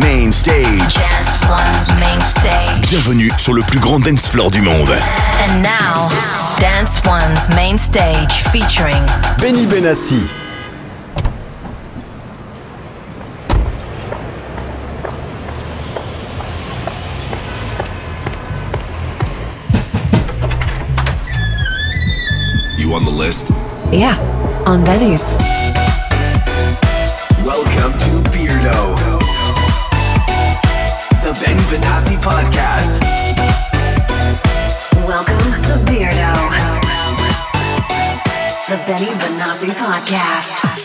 Main Stage. Dance One's Main Stage. Bienvenue sur le plus grand dance floor du monde. And now, Dance One's Main Stage featuring Benny Benassi. You on the list? Yeah, on Benny's. Welcome to Beardo. Benassi Podcast. Welcome to Beardo. The Benny Benassi Podcast.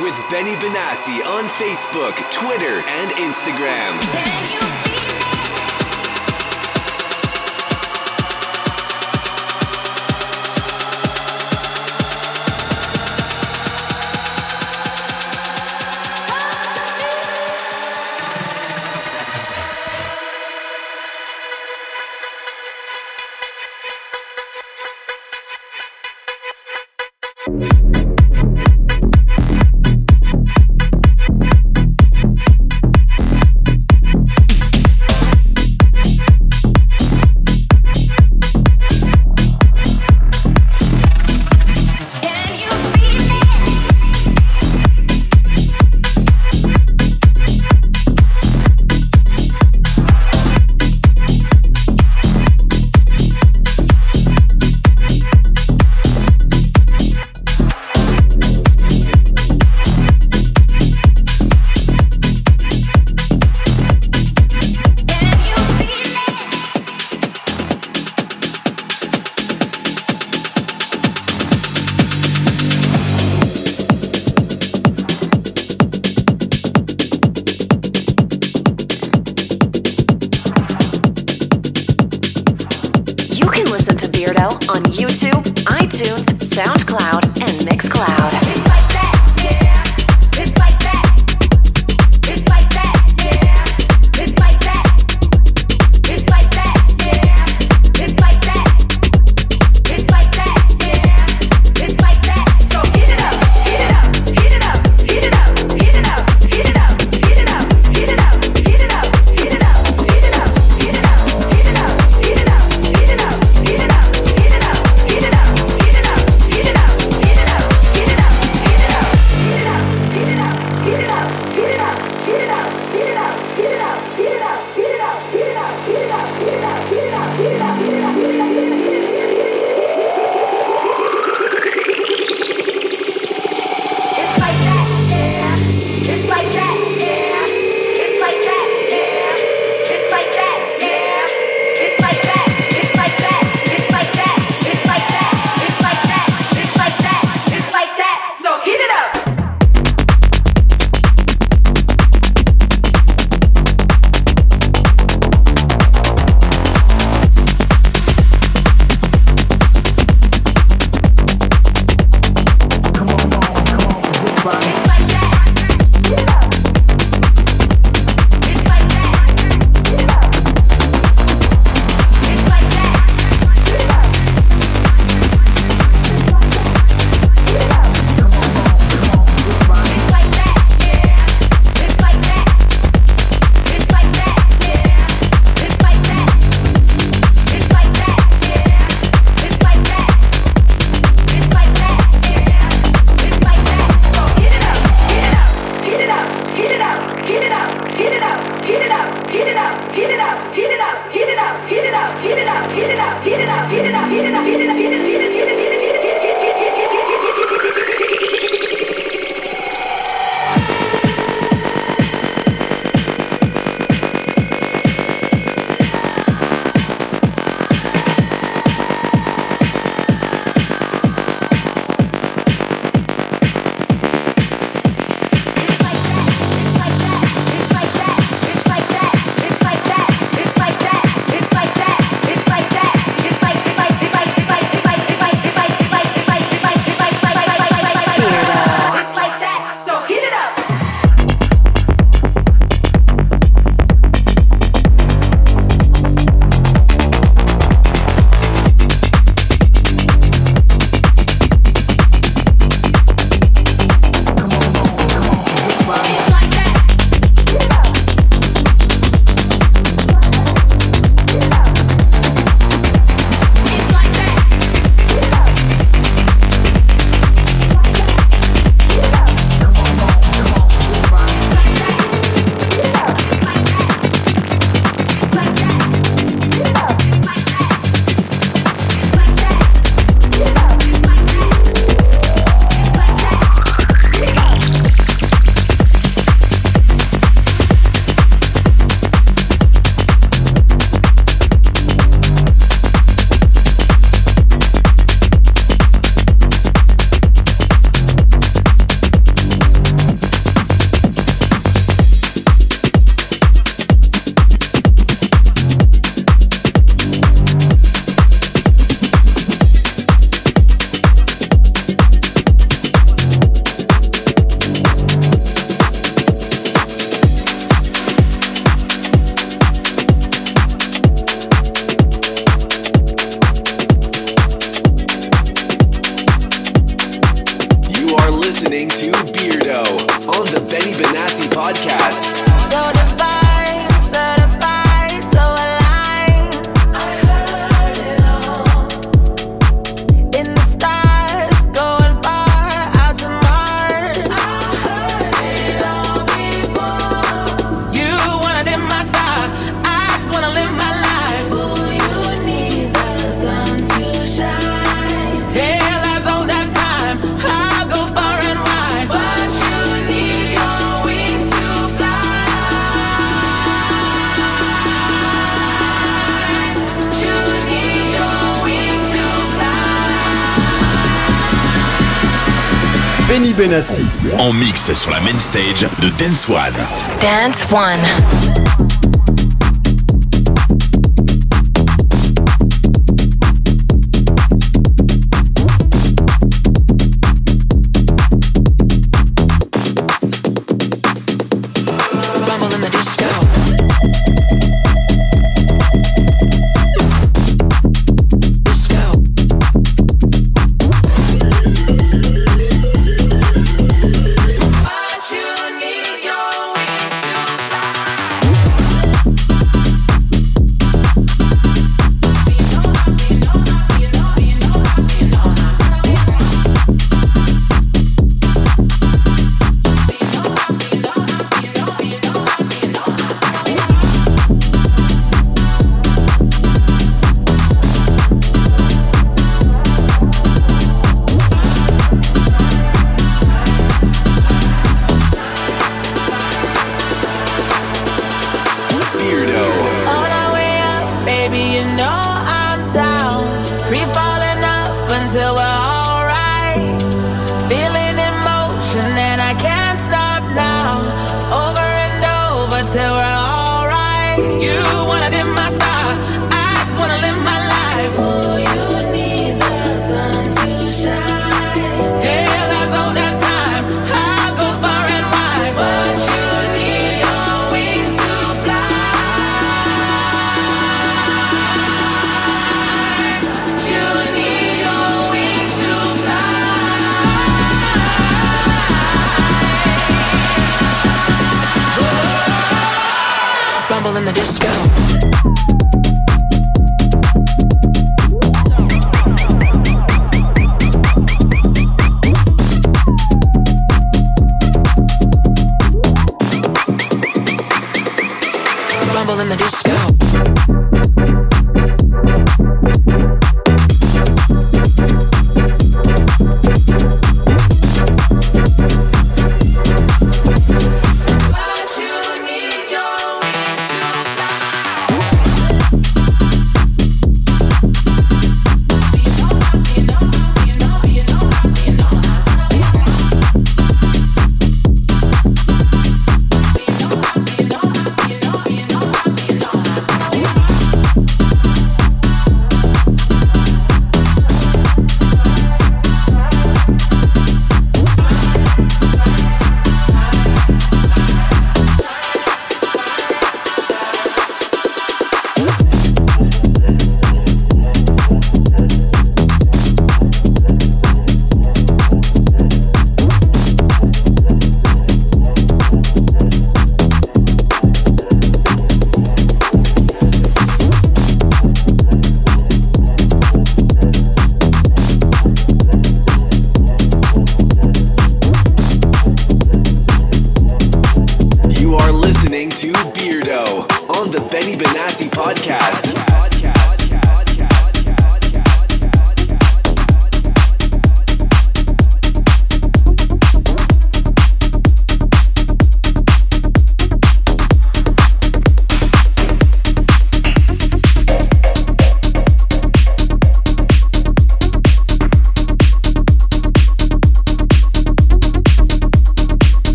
With Benny Benassi on Facebook, Twitter, and Instagram. Podcast. Benny Benassi. En mix sur la main stage de Dance One. Dance One.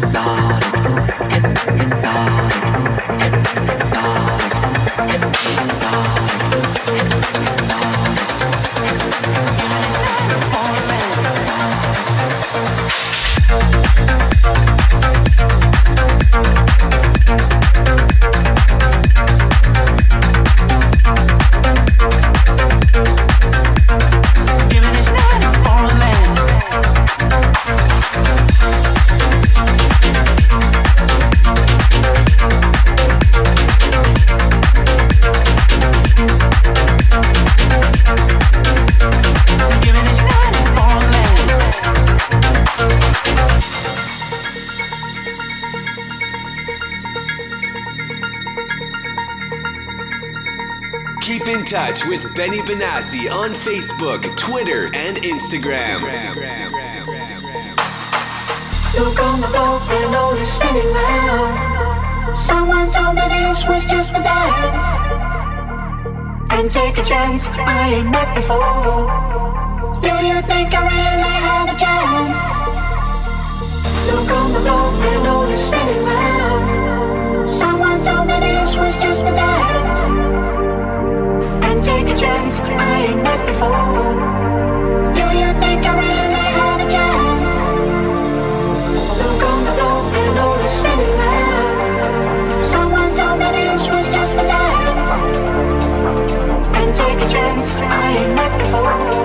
Hypnotic. Hypnotic. Hypnotic. Hypnotic. Benny Benassi on Facebook, Twitter, and Instagram. Look on the floor and is spinning round. Someone told me this was just a dance. And take a chance, I ain't met before. Do you think I really have a chance? Look on the floor and is spinning round. Someone told me this was just a dance I ain't met before. Do you think I really have a chance? The and all is spinning. Someone told me this was just a dance. And take a chance I ain't met before.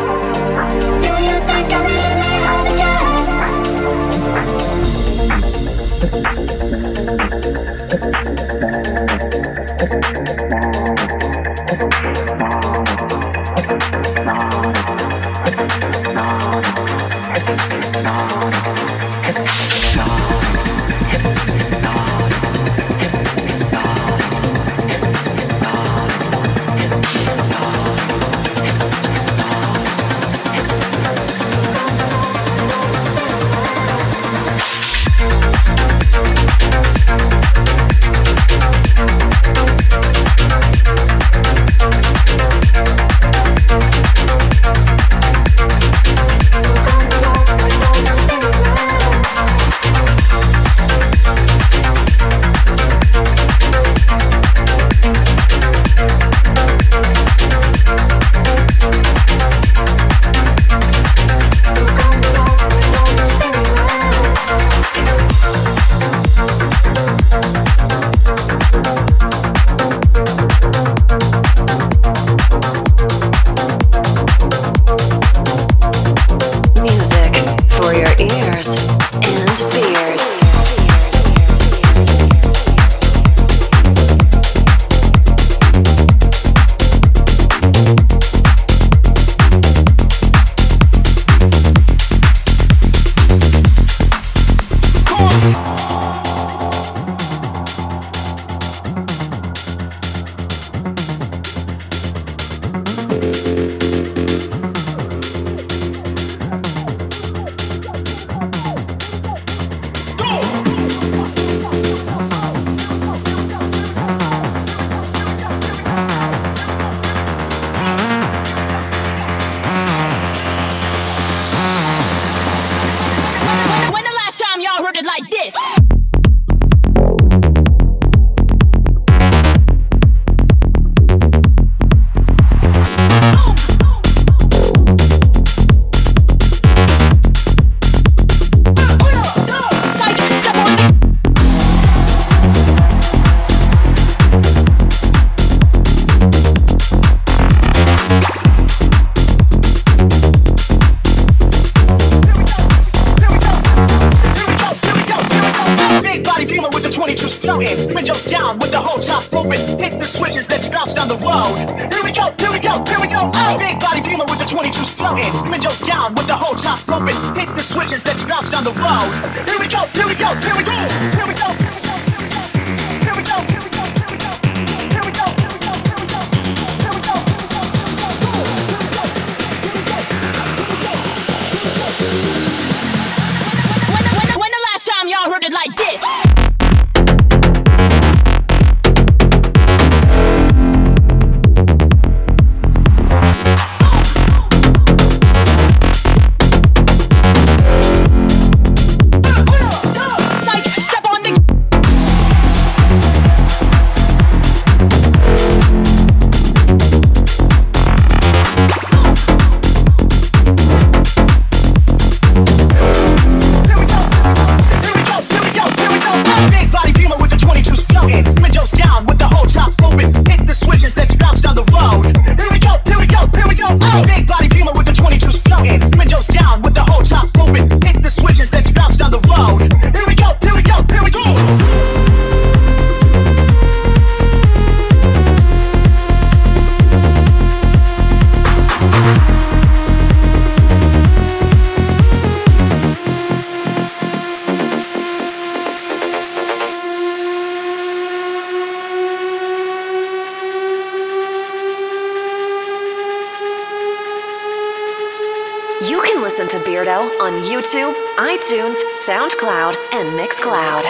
on YouTube, iTunes, SoundCloud, and Mixcloud.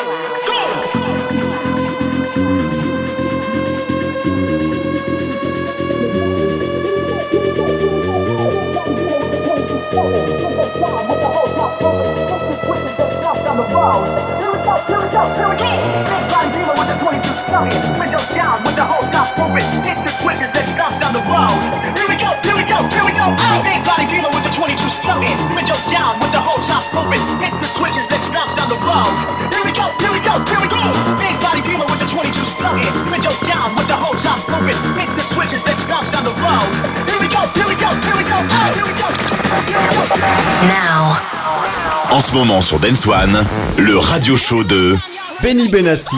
Windows down with the whole top. Hit the switches down the road. En ce moment sur Dance One, le radio show de Benny Benassi.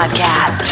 Podcast.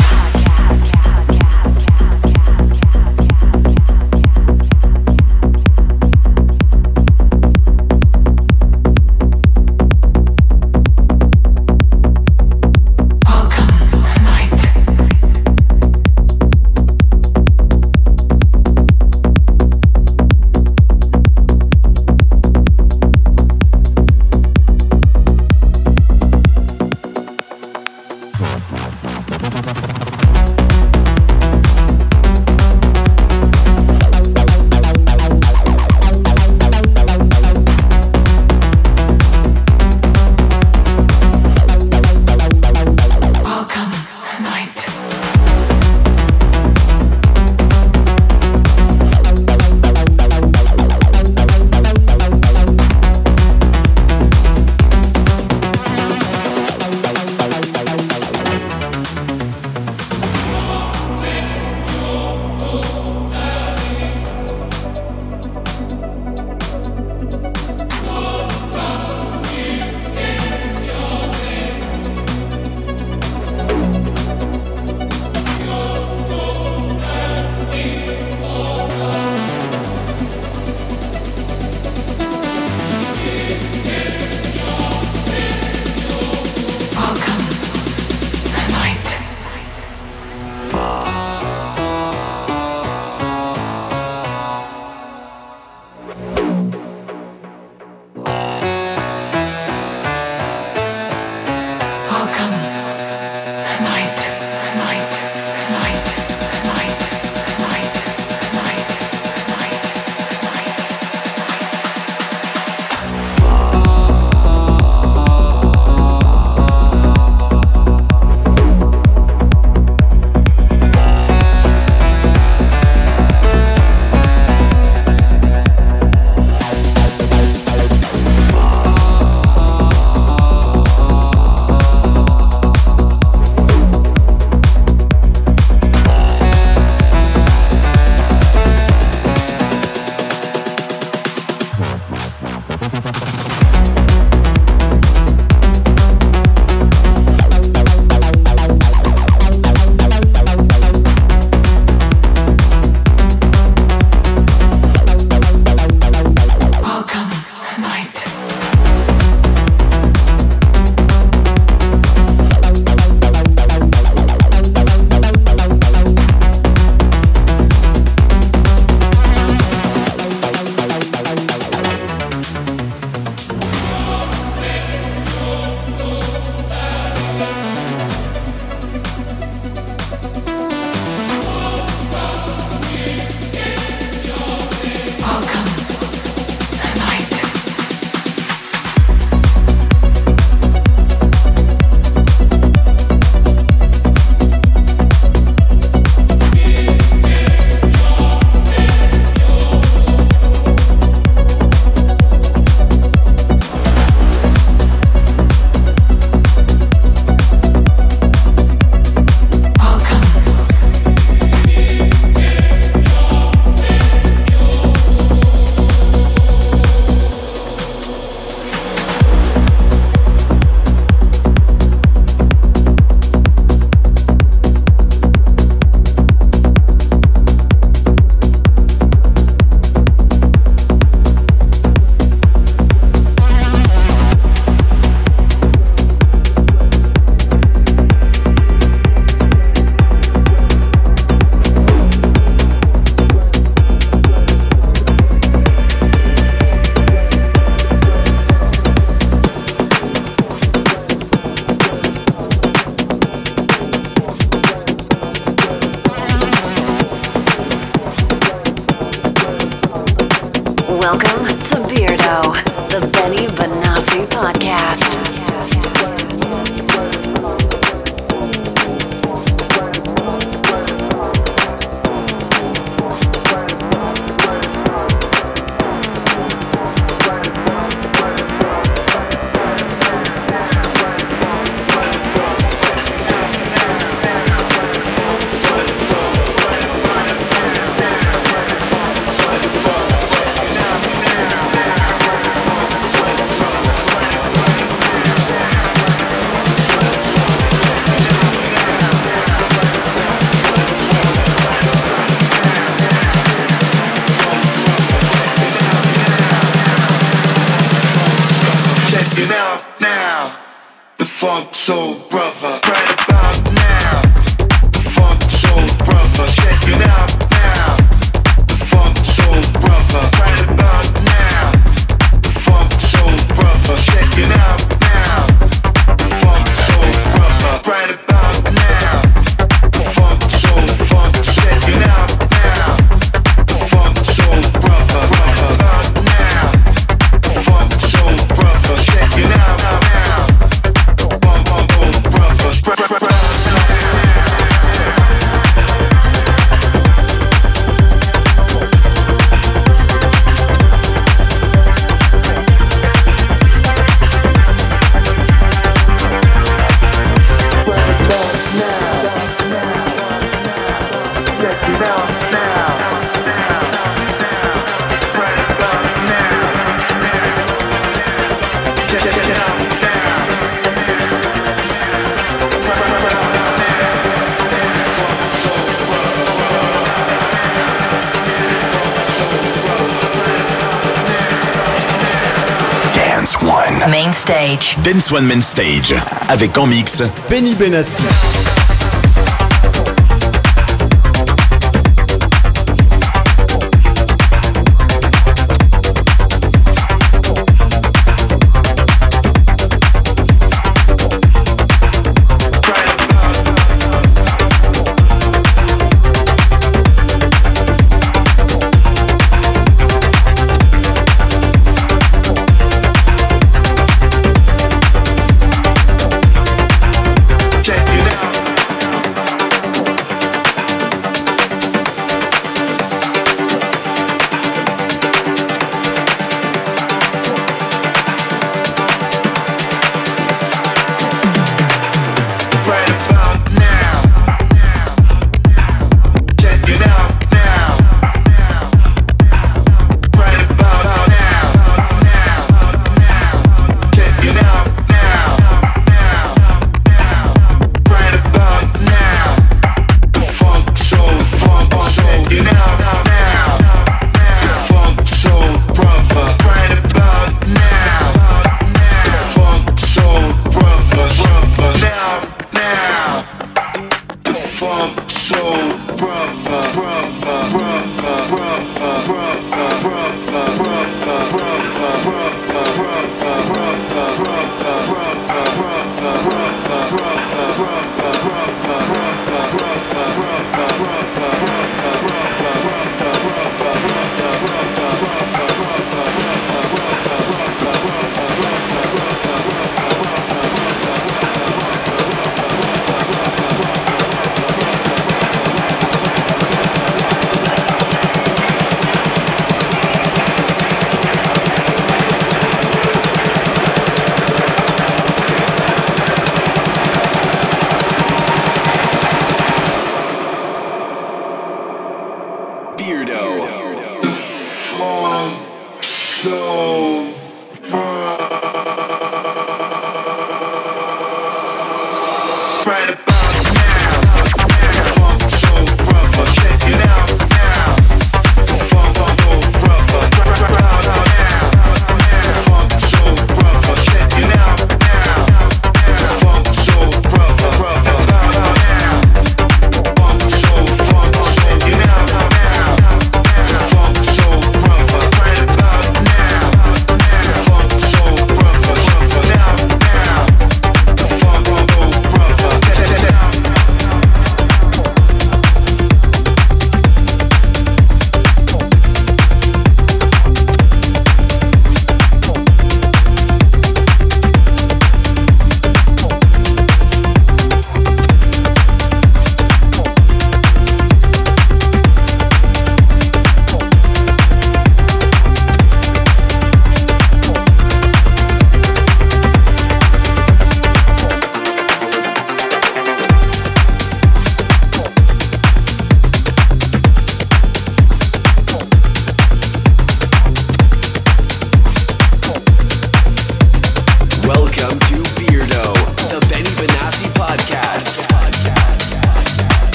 Dance One Main Stage. Avec en mix. Benny Benassi.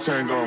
Short tango.